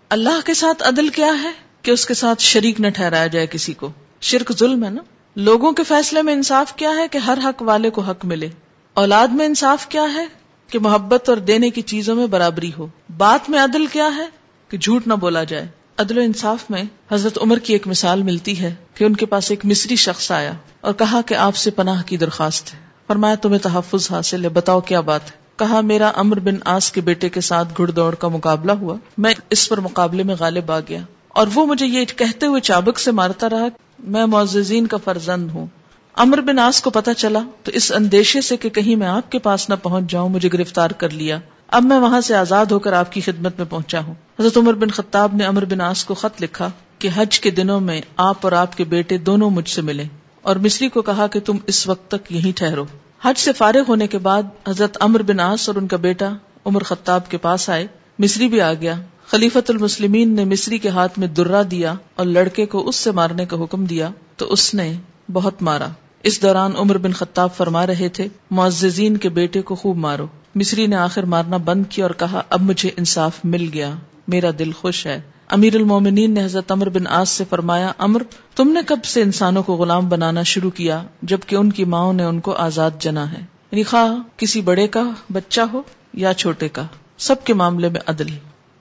اللہ کے ساتھ عدل کیا ہے؟ کہ اس کے ساتھ شریک نہ ٹھہرایا جائے کسی کو۔ شرک ظلم ہے نا؟ لوگوں کے فیصلے میں انصاف کیا ہے کہ ہر حق والے کو حق ملے؟ اولاد میں انصاف کیا ہے کہ محبت اور دینے کی چیزوں میں برابری ہو؟ بات میں عدل کیا ہے کہ جھوٹ نہ بولا جائے؟ عدل و انصاف میں حضرت عمر کی ایک مثال ملتی ہے کہ ان کے پاس ایک مصری شخص آیا اور کہا کہ آپ سے پناہ کی درخواست ہے۔ فرمایا، تمہیں تحفظ حاصل ہے، بتاؤ کیا بات ہے۔ کہا، میرا امر بن آس کے بیٹے کے ساتھ گھڑ دوڑ کا مقابلہ ہوا۔ میں اس پر مقابلے میں غالب آ گیا اور وہ مجھے یہ کہتے ہوئے چابک سے مارتا رہا میں معززین کا فرزند ہوں۔ امر بن آس کو پتا چلا تو اس اندیشے سے کہ کہیں میں آپ کے پاس نہ پہنچ جاؤں، مجھے گرفتار کر لیا۔ اب میں وہاں سے آزاد ہو کر آپ کی خدمت میں پہنچا ہوں۔ حضرت عمر بن خطاب نے امر بن آس کو خط لکھا کہ حج کے دنوں میں آپ اور آپ کے بیٹے دونوں مجھ سے ملے اور مصری کو کہا کہ تم اس وقت تک یہیں ٹھہرو۔ حج سے فارغ ہونے کے بعد حضرت امر بن آس اور ان کا بیٹا عمر خطاب کے پاس آئے۔ مصری بھی آ گیا۔ خلیفت المسلمین نے مصری کے ہاتھ میں درا دیا اور لڑکے کو اس سے مارنے کا حکم دیا تو اس نے بہت مارا۔ اس دوران عمر بن خطاب فرما رہے تھے، معززین کے بیٹے کو خوب مارو۔ مصری نے آخر مارنا بند کیا اور کہا، اب مجھے انصاف مل گیا، میرا دل خوش ہے۔ امیر المومنین نے حضرت امر بن آس سے فرمایا امر تم نے کب سے انسانوں کو غلام بنانا شروع کیا، جبکہ ان کی ماں نے ان کو آزاد جنا ہے؟ یعنی خواہ کسی بڑے کا بچہ ہو یا چھوٹے کا، سب کے معاملے میں عدل۔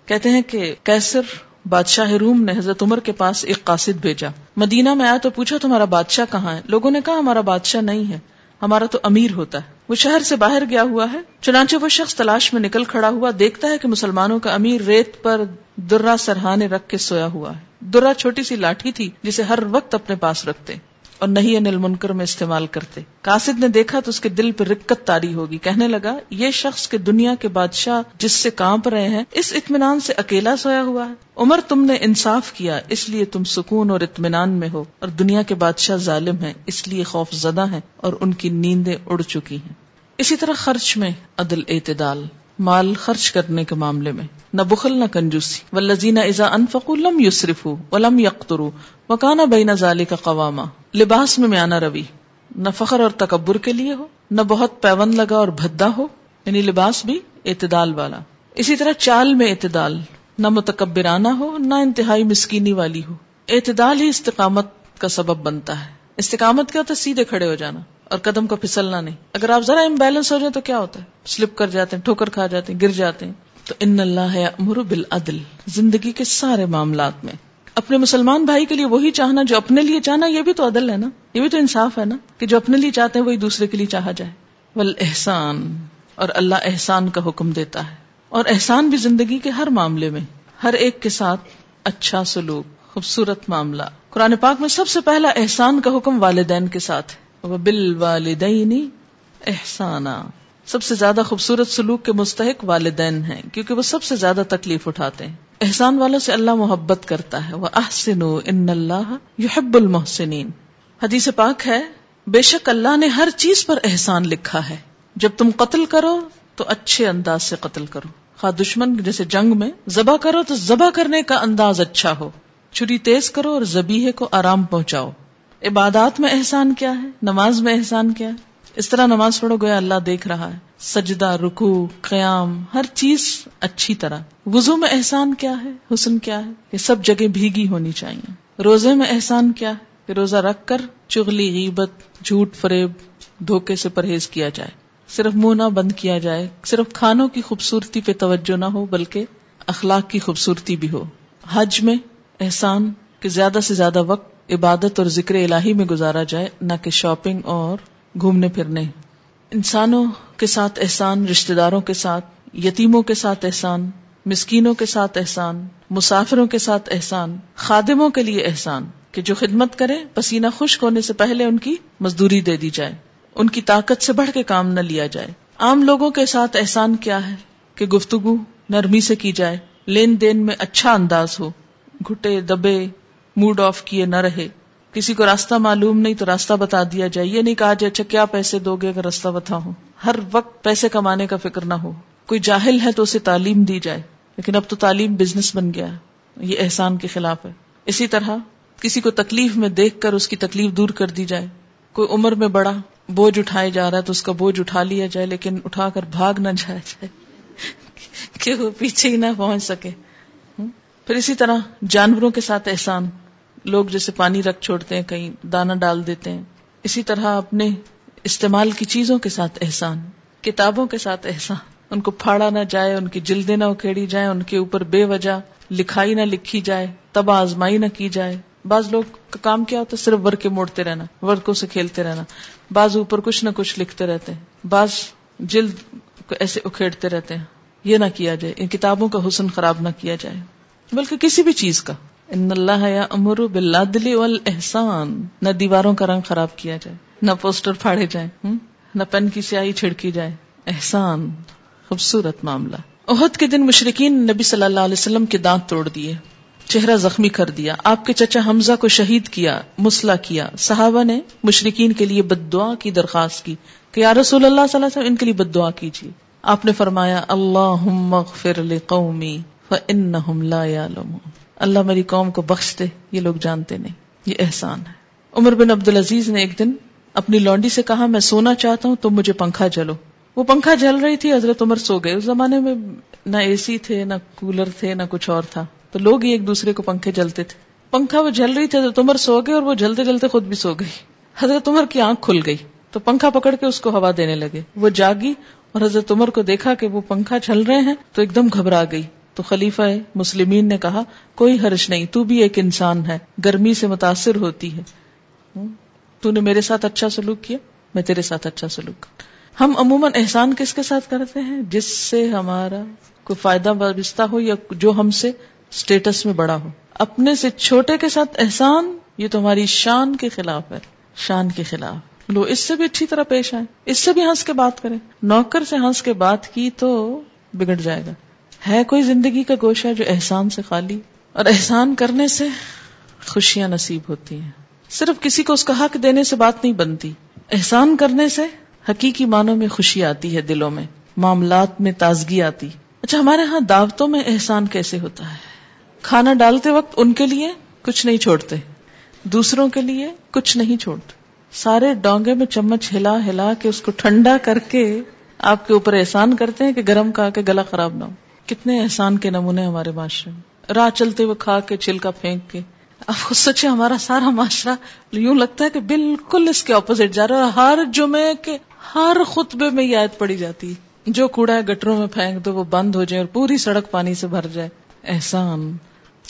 کہتے ہیں کہ کیسر بادشاہ روم نے حضرت عمر کے پاس ایک قاصد بھیجا۔ مدینہ میں آیا تو پوچھا، تمہارا بادشاہ کہاں ہے؟ لوگوں نے کہا، ہمارا بادشاہ نہیں ہے۔ ہمارا تو امیر ہوتا ہے۔ وہ شہر سے باہر گیا ہوا ہے۔ چنانچہ وہ شخص تلاش میں نکل کھڑا ہوا دیکھتا ہے کہ مسلمانوں کا امیر ریت پر درا سرہانے رکھ کے سویا ہوا ہے۔ درا چھوٹی سی لاٹھی تھی جسے ہر وقت اپنے پاس رکھتے۔ اور نہیں انل منکر میں استعمال کرتے۔ کاسد نے دیکھا تو اس کے دل پہ رکت تاری ہوگی۔ کہنے لگا، یہ شخص کے دنیا کے بادشاہ جس سے کانپ رہے ہیں، اس اطمینان سے اکیلا سویا ہوا ہے۔ عمر، تم نے انصاف کیا، اس لیے تم سکون اور اطمینان میں ہو۔ اور دنیا کے بادشاہ ظالم ہیں، اس لیے خوف زدہ ہیں اور ان کی نیندیں اڑ چکی ہیں۔ اسی طرح خرچ میں عدل اعتدال۔ مال خرچ کرنے کے معاملے میں۔ نہ بخل، نہ کنجوسی۔ و لذینہ ازا انفق لم یوسرف ولم یقترو وکانا بین ظالی کا قواما۔ لباس میں میانہ روی، نہ فخر اور تکبر کے لیے ہو، نہ بہت پیون لگا اور بھدا ہو یعنی لباس بھی اعتدال والا۔ اسی طرح چال میں اعتدال، نہ متکبرانہ ہو، نہ انتہائی مسکینی والی ہو۔ اعتدال ہی استقامت کا سبب بنتا ہے۔ استقامت کیا ہوتا ہے؟ سیدھے کھڑے ہو جانا اور قدم کا پھسلنا نہیں۔ اگر آپ ذرا امبیلنس ہو جائیں تو کیا ہوتا ہے؟ سلپ کر جاتے ہیں، ٹھوکر کھا جاتے ہیں، گر جاتے ہیں۔ تو ان اللہ امر بالعدل، زندگی کے سارے معاملات میں۔ اپنے مسلمان بھائی کے لیے وہی چاہنا جو اپنے لیے چاہنا، یہ بھی تو عدل ہے نا؟ یہ بھی تو انصاف ہے نا کہ جو اپنے لیے چاہتے ہیں وہی دوسرے کے لیے چاہا جائے۔ ول احسان اور اللہ احسان کا حکم دیتا ہے۔ اور احسان بھی زندگی کے ہر معاملے میں، ہر ایک کے ساتھ اچھا سلوک، خوبصورت معاملہ۔ قرآن پاک میں سب سے پہلا احسان کا حکم والدین کے ساتھ ہے۔ وہ بل والدینی احسانہ سب سے زیادہ خوبصورت سلوک کے مستحق والدین ہیں، کیونکہ وہ سب سے زیادہ تکلیف اٹھاتے ہیں۔ احسان والوں سے اللہ محبت کرتا ہے۔ وہ احسن ان اللہ یحب المحسنین حدیث پاک ہے، بے شک اللہ نے ہر چیز پر احسان لکھا ہے۔ جب تم قتل کرو تو اچھے انداز سے قتل کرو۔ خواہ دشمن جیسے جنگ میں ذبح کرو تو ذبح کرنے کا انداز اچھا ہو۔ چھری تیز کرو اور زبیحے کو آرام پہنچاؤ۔ عبادات میں احسان کیا ہے؟ نماز میں احسان کیا ہے؟ اس طرح نماز پڑھو گیا اللہ دیکھ رہا ہے۔ سجدہ رکو قیام، ہر چیز اچھی طرح۔ وضو میں احسان کیا ہے؟ حسن کیا ہے؟ یہ سب جگہ بھیگی ہونی چاہیے۔ روزے میں احسان کیا ہے؟ کہ روزہ رکھ کر چغلی، غیبت، جھوٹ، فریب، دھوکے سے پرہیز کیا جائے۔ صرف منہ نہ بند کیا جائے۔ صرف کھانوں کی خوبصورتی پہ توجہ نہ ہو، بلکہ اخلاق کی خوبصورتی بھی ہو۔ حج میں احسان کہ زیادہ سے زیادہ وقت عبادت اور ذکر الہی میں گزارا جائے، نہ کہ شاپنگ اور گھومنے پھرنے۔ انسانوں کے ساتھ احسان رشتے داروں کے ساتھ، یتیموں کے ساتھ احسان، مسکینوں کے ساتھ احسان، مسافروں کے ساتھ احسان، خادموں کے لیے احسان، کہ جو خدمت کرے پسینہ خشک ہونے سے پہلے ان کی مزدوری دے دی جائے، ان کی طاقت سے بڑھ کے کام نہ لیا جائے۔ عام لوگوں کے ساتھ احسان کیا ہے؟ کہ گفتگو نرمی سے کی جائے، لین دین میں اچھا انداز ہو، گھٹے، دبے موڈ آف کیے نہ رہے۔ کسی کو راستہ معلوم نہیں تو راستہ بتا دیا جائے۔ یہ نہیں کہا جائے اچھا کیا پیسے دو گے اگر راستہ بتا ہر وقت پیسے کمانے کا فکر نہ ہو۔ کوئی جاہل ہے تو اسے تعلیم دی جائے۔ لیکن اب تو تعلیم بزنس بن گیا ہے۔ یہ احسان کے خلاف ہے۔ اسی طرح کسی کو تکلیف میں دیکھ کر اس کی تکلیف دور کر دی جائے۔ کوئی عمر میں بڑا بوجھ اٹھائے جا رہا ہے تو اس کا بوجھ اٹھا لیا جائے، لیکن اٹھا کر بھاگ نہ جایا جائے۔ کہ وہ پیچھے ہی نہ پہنچ سکے۔ پھر اسی طرح جانوروں کے ساتھ احسان۔ لوگ جیسے پانی رکھ چھوڑتے ہیں، کہیں دانا ڈال دیتے ہیں۔ اسی طرح اپنے استعمال کی چیزوں کے ساتھ احسان، کتابوں کے ساتھ احسان۔ ان کو پھاڑا نہ جائے، ان کی جلدیں نہ اکھیڑی جائے ان کے اوپر بے وجہ لکھائی نہ لکھی جائے، تب آزمائی نہ کی جائے۔ بعض لوگ کا کام کیا ہوتا ہے؟ صرف ورکے موڑتے رہنا، ورکوں سے کھیلتے رہنا۔ بعض اوپر کچھ نہ کچھ لکھتے رہتے ہیں۔ بعض جلد کو ایسے اکھیڑتے رہتے ہیں۔ یہ نہ کیا جائے، ان کتابوں کا حسن خراب نہ کیا جائے۔ بلکہ کسی بھی چیز کا۔ ان اللہ یا امر بلادلی احسان نہ دیواروں کا رنگ خراب کیا جائے، نہ پوسٹر پھاڑے جائیں نہ پین کی سیاہی چھڑکی جائے۔ احسان، خوبصورت معاملہ۔ عہد کے دن مشرقین نبی صلی اللہ علیہ وسلم کے دانت توڑ دیے، چہرہ زخمی کر دیا۔ آپ کے چچا حمزہ کو شہید کیا، مسلح کیا۔ صحابہ نے مشرقین کے لیے بد دعا کی درخواست کی کہ یا رسول اللہ صلی اللہ علیہ وسلم، ان کے لیے بد دعا کیجیے۔ آپ نے فرمایا اللہ اغفر لقومی فانہم لا یعلمون۔ اللہ میری قوم کو بخش دے، یہ لوگ جانتے نہیں، یہ احسان ہے۔ عمر بن عبد العزیز نے ایک دن اپنی لانڈی سے کہا، میں سونا چاہتا ہوں، تم مجھے پنکھا جلو۔ وہ پنکھا جل رہی تھی، حضرت عمر سو گئے۔ اس زمانے میں نہ اے سی تھے، نہ کولر تھے، نہ کچھ اور تھا۔ تو لوگ ہی ایک دوسرے کو پنکھے جلتے تھے۔ پنکھا وہ جل رہی تھی، حضرت عمر سو گئے اور وہ جلتے جلتے خود بھی سو گئی۔ حضرت عمر کی آنکھ کھل گئی۔ تو پنکھا پکڑ کے اس کو ہوا دینے لگے۔ وہ جاگی اور حضرت عمر کو دیکھا کہ وہ پنکھا چل رہے ہیں، تو ایک دم گھبرا گئی۔ تو خلیفہ مسلمین نے کہا، کوئی حرش نہیں، تو بھی ایک انسان ہے، گرمی سے متاثر ہوتی ہے۔ تو نے میرے ساتھ اچھا سلوک کیا؟ میں تیرے ساتھ اچھا سلوک ہم عموماً احسان کس کے ساتھ کرتے ہیں؟ جس سے ہمارا کوئی فائدہ وابستہ ہو یا جو ہم سے اسٹیٹس میں بڑا ہو۔ اپنے سے چھوٹے کے ساتھ احسان، یہ تو ہماری شان کے خلاف ہے۔ شان کے خلاف۔ لو اس سے بھی اچھی طرح پیش آئے اس سے بھی ہنس کے بات کریں۔ نوکر سے ہنس کے بات کی تو بگڑ جائے گا۔ ہے کوئی زندگی کا گوشہ جو احسان سے خالی اور احسان کرنے سے خوشیاں نصیب ہوتی ہیں؟ صرف کسی کو اس کا حق دینے سے بات نہیں بنتی۔ احسان کرنے سے حقیقی معنوں میں خوشی آتی ہے دلوں میں، معاملات میں تازگی آتی۔ اچھا ہمارے ہاں دعوتوں میں احسان کیسے ہوتا ہے؟ کھانا ڈالتے وقت ان کے لیے کچھ نہیں چھوڑتے، دوسروں کے لیے کچھ نہیں چھوڑتے۔ سارے ڈونگے میں چمچ ہلا ہلا کے اس کو ٹھنڈا کر کے آپ کے اوپر احسان کرتے ہیں کہ گرم کا کے گلا خراب نہ ہو۔ کتنے احسان کے نمونے ہمارے معاشرے میں۔ راہ چلتے ہوئے کھا کے چھلکا پھینک کے۔ اب خود سچے ہمارا سارا معاشرہ یوں لگتا ہے کہ بالکل اس کے اپوزٹ جا رہا ہے ہر جمعے کے ہر خطبے میں یہ آیت پڑی جاتی ہے۔ جو کوڑا ہے، گٹروں میں پھینک دو، وہ بند ہو جائے اور پوری سڑک پانی سے بھر جائے۔ احسان۔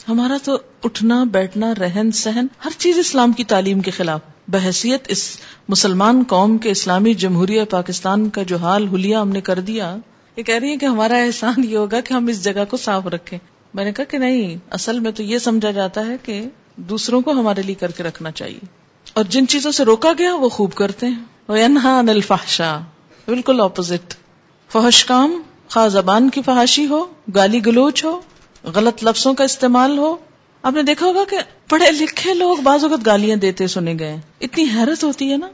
ہمارا تو اٹھنا، بیٹھنا، رہن سہن، ہر چیز اسلام کی تعلیم کے خلاف۔ بحثیت اس مسلمان قوم کے اسلامی جمہوریہ پاکستان کا جو حال ہولیا ہم نے کر دیا یہ کہہ رہی ہے کہ ہمارا احسان یہ ہوگا کہ ہم اس جگہ کو صاف رکھیں۔ میں نے کہا کہ نہیں، اصل میں تو یہ سمجھا جاتا ہے کہ دوسروں کو ہمارے لیے کر کے رکھنا چاہیے۔ اور جن چیزوں سے روکا گیا وہ خوب کرتے ہیں۔ وہ انہا الفحشا بالکل اپوزٹ فحش کام، خواہ زبان کی فحاشی ہو، گالی گلوچ ہو، غلط لفظوں کا استعمال ہو۔ آپ نے دیکھا ہوگا کہ پڑھے لکھے لوگ بعض اوقات گالیاں دیتے سنے گئے۔ اتنی حیرت ہوتی ہے نا۔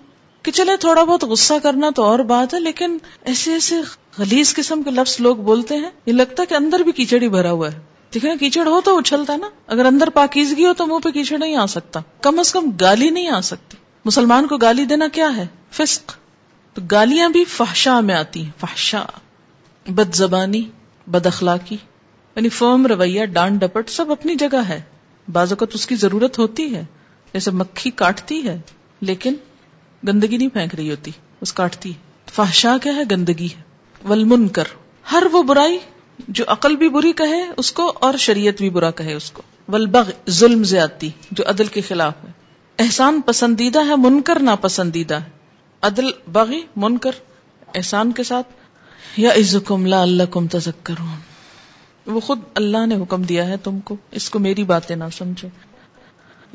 کہ چلے تھوڑا بہت غصہ کرنا تو اور بات ہے، لیکن ایسے ایسے خلیز قسم کے لفظ لوگ بولتے ہیں، یہ لگتا ہے کہ اندر بھی کیچڑ ہی بھرا ہوا ہے۔ دیکھیں کیچڑ ہو تو اچھلتا ہے نا۔ اگر اندر پاکیزگی ہو تو منہ پہ کیچڑ نہیں آ سکتا۔ کم از کم گالی نہیں آ سکتی۔ مسلمان کو گالی دینا کیا ہے؟ فسق۔ تو گالیاں بھی فحشا میں آتی ہیں۔ فحشا بد زبانی، بد اخلاقی۔ یعنی فرم، رویہ، ڈانٹ، ڈپٹ سب اپنی جگہ ہے۔ بعض اوقات اس کی ضرورت ہوتی ہے۔ جیسے مکھی کاٹتی ہے، لیکن گندگی نہیں پھینک رہی ہوتی، اس کاٹتی۔ فحشا کیا ہے؟ گندگی ہے۔ ولمن کر ہر وہ برائی جو عقل بھی بری کہے اس کو اور شریعت بھی برا کہے اس کو۔ ولبغ ظلم زیادتی جو عدل کے خلاف ہے۔ احسان پسندیدہ ہے، منکر ناپسندیدہ ہے۔ عدل، بغی، منکر، احسان کے ساتھ۔ یا عزکم لا اللہ کم تذکرون۔ وہ خود اللہ نے حکم دیا ہے تم کو۔ اس کو میری باتیں نہ سمجھو۔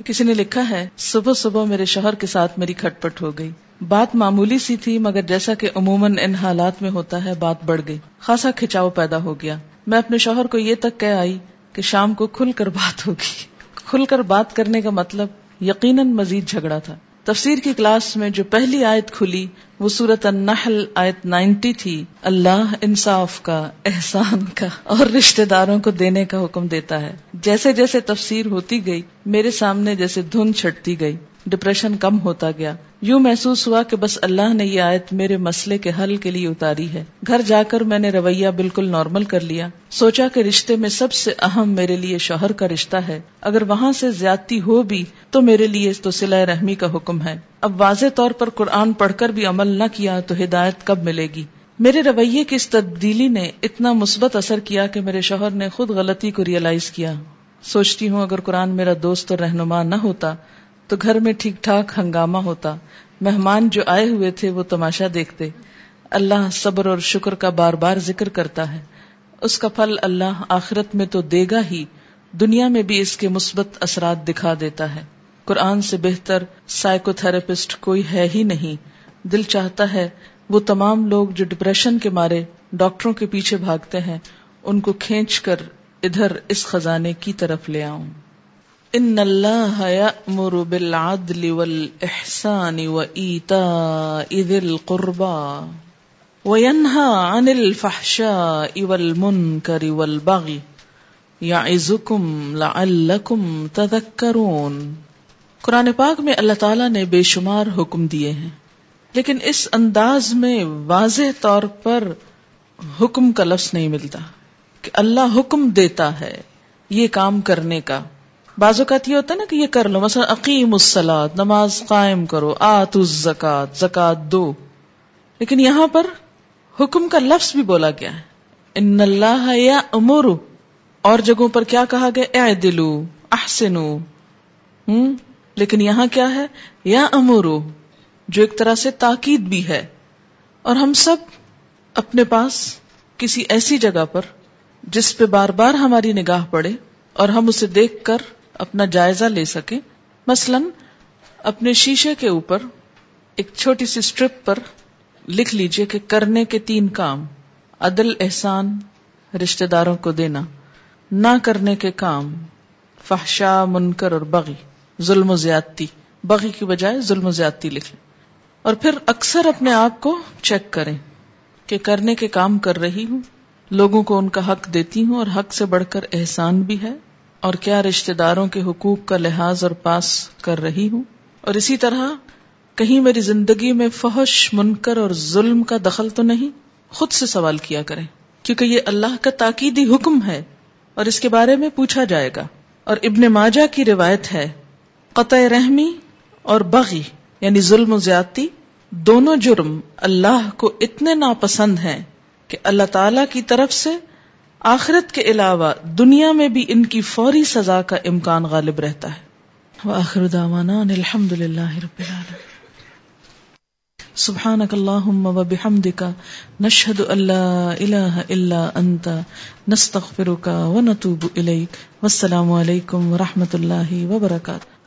کسی نے لکھا ہے، صبح صبح میرے شوہر کے ساتھ میری کھٹ پٹ ہو گئی۔ بات معمولی سی تھی، مگر جیسا کہ عموماً ان حالات میں ہوتا ہے، بات بڑھ گئی۔ خاصا کھچاؤ پیدا ہو گیا۔ میں اپنے شوہر کو یہ تک کہہ آئی کہ شام کو کھل کر بات ہوگی۔ کھل کر بات کرنے کا مطلب یقیناً مزید جھگڑا تھا۔ تفسیر کی کلاس میں جو پہلی آیت کھلی، وہ سورت النحل آیت نائنٹی تھی۔ اللہ انصاف کا، احسان کا اور رشتہ داروں کو دینے کا حکم دیتا ہے۔ جیسے جیسے تفسیر ہوتی گئی، میرے سامنے جیسے دھن چھٹتی گئی۔ ڈپریشن کم ہوتا گیا۔ یوں محسوس ہوا کہ بس اللہ نے یہ آیت میرے مسئلے کے حل کے لیے اتاری ہے۔ گھر جا کر میں نے رویہ بالکل نارمل کر لیا۔ سوچا کہ رشتے میں سب سے اہم میرے لیے شوہر کا رشتہ ہے۔ اگر وہاں سے زیادتی ہو بھی تو میرے لیے تو سلا رحمی کا حکم ہے۔ اب واضح طور پر قرآن پڑھ کر بھی عمل نہ کیا تو ہدایت کب ملے گی؟ میرے رویے کی اس تبدیلی نے اتنا مثبت اثر کیا کہ میرے شوہر نے خود غلطی کو ریئلائز کیا۔ سوچتی ہوں اگر قرآن میرا دوست اور رہنما نہ ہوتا تو گھر میں ٹھیک ٹھاک ہنگامہ ہوتا۔ مہمان جو آئے ہوئے تھے وہ تماشا دیکھتے۔ اللہ صبر اور شکر کا بار بار ذکر کرتا ہے۔ اس کا پھل اللہ آخرت میں تو دے گا ہی۔ دنیا میں بھی اس کے مثبت اثرات دکھا دیتا ہے۔ قرآن سے بہتر سائیکو تھراپسٹ کوئی ہے ہی نہیں۔ دل چاہتا ہے وہ تمام لوگ جو ڈپریشن کے مارے ڈاکٹروں کے پیچھے بھاگتے ہیں، ان کو کھینچ کر ادھر اس خزانے کی طرف لے آؤں۔ ان اللہ یأمر بالعدل والاحسان وإيتاء ذي القربى وينهى عن الفحشاء والمنكر والبغي يعظكم لعلكم تذكرون قرآن پاک میں اللہ تعالیٰ نے بے شمار حکم دیے ہیں لیکن اس انداز میں واضح طور پر حکم کا لفظ نہیں ملتا کہ اللہ حکم دیتا ہے یہ کام کرنے کا بعض اوقات یہ ہوتا ہے نا کہ یہ کر لو، مثلا عقیم السلاد نماز قائم کرو آت الزکات، زکات دو۔ لیکن یہاں پر حکم کا لفظ بھی بولا گیا ہے۔ ان اللہ یا امور اور جگہوں پر کیا کہا گیا؟ اے دلو احسنو۔ ہوں لیکن یہاں کیا ہے؟ یا امورو جو ایک طرح سے تاکید بھی ہے۔ اور ہم سب اپنے پاس کسی ایسی جگہ پر جس پہ بار بار ہماری نگاہ پڑے اور ہم اسے دیکھ کر اپنا جائزہ لے سکیں۔ مثلا اپنے شیشے کے اوپر ایک چھوٹی سی اسٹرپ پر لکھ لیجیے کہ کرنے کے تین کام، عدل، احسان، رشتہ داروں کو دینا۔ نہ کرنے کے کام، فحشا، منکر اور بغی، ظلم و زیادتی۔ بغی کی بجائے ظلم و زیادتی لکھ لیں۔ اور پھر اکثر اپنے آپ کو چیک کریں کہ کرنے کے کام کر رہی ہوں، لوگوں کو ان کا حق دیتی ہوں اور حق سے بڑھ کر احسان بھی ہے۔ اور کیا رشتے داروں کے حقوق کا لحاظ اور پاس کر رہی ہوں؟ اور اسی طرح، کہیں میری زندگی میں فحش، منکر اور ظلم کا دخل تو نہیں؟ خود سے سوال کیا کریں، کیونکہ یہ اللہ کا تاکیدی حکم ہے اور اس کے بارے میں پوچھا جائے گا۔ اور ابن ماجہ کی روایت ہے، قطع رحمی اور بغی یعنی ظلم و زیادتی، دونوں جرم اللہ کو اتنے ناپسند ہیں کہ اللہ تعالی کی طرف سے آخرت کے علاوہ دنیا میں بھی ان کی فوری سزا کا امکان غالب رہتا ہے۔ وآخر دعوانا الحمد للہ رب العالمين سبحانك اللهم وبحمدك نشهد ان لا نستغفرك ونتوب والسلام اللہ وبرکاتہ۔